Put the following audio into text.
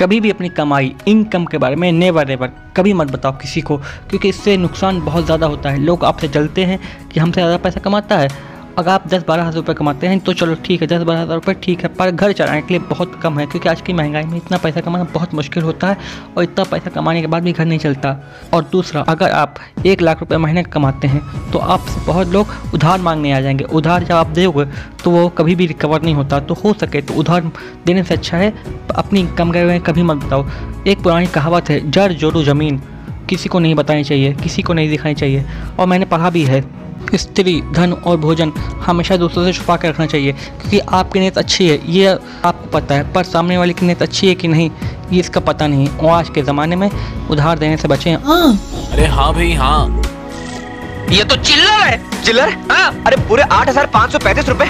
कभी भी अपनी कमाई इनकम के बारे में नेवर नेवर कभी मत बताओ किसी को, क्योंकि इससे नुकसान बहुत ज़्यादा होता है। लोग आपसे जलते हैं कि हमसे ज़्यादा पैसा कमाता है। अगर आप दस बारह हज़ार रुपये कमाते हैं तो चलो ठीक है, दस बारह हज़ार रुपये ठीक है, पर घर चलाने के लिए बहुत कम है, क्योंकि आज की महँगाई में इतना पैसा कमाना बहुत मुश्किल होता है और इतना पैसा कमाने के बाद भी घर नहीं चलता। और दूसरा, अगर आप एक लाख रुपये महीने कमाते हैं तो आपसे बहुत लोग उधार मांगने आ जाएँगे। उधार जब आप दोगे तो वो कभी भी रिकवर नहीं होता तो हो सके तो उधार देने से अच्छा है, अपनी इनकम के हुए कभी मत बताओ। एक पुरानी कहावत है, जड़ जोड़ो ज़मीन, किसी को नहीं बतानी चाहिए, किसी को नहीं दिखानी चाहिए। और मैंने पढ़ा भी है स्त्री धन और भोजन हमेशा दूसरों से छुपा कर रखना चाहिए क्योंकि आपकी नीयत अच्छी है ये आपको पता है पर सामने वाले की नीयत अच्छी है कि नहीं ये इसका पता नहीं और आज के ज़माने में उधार देने से बचें अरे हाँ भाई हाँ। ये तो चिल्लर है। चिल्लर? हाँ। अरे पूरे आठ हज़ार पाँच सौ पैंतीस रूपए।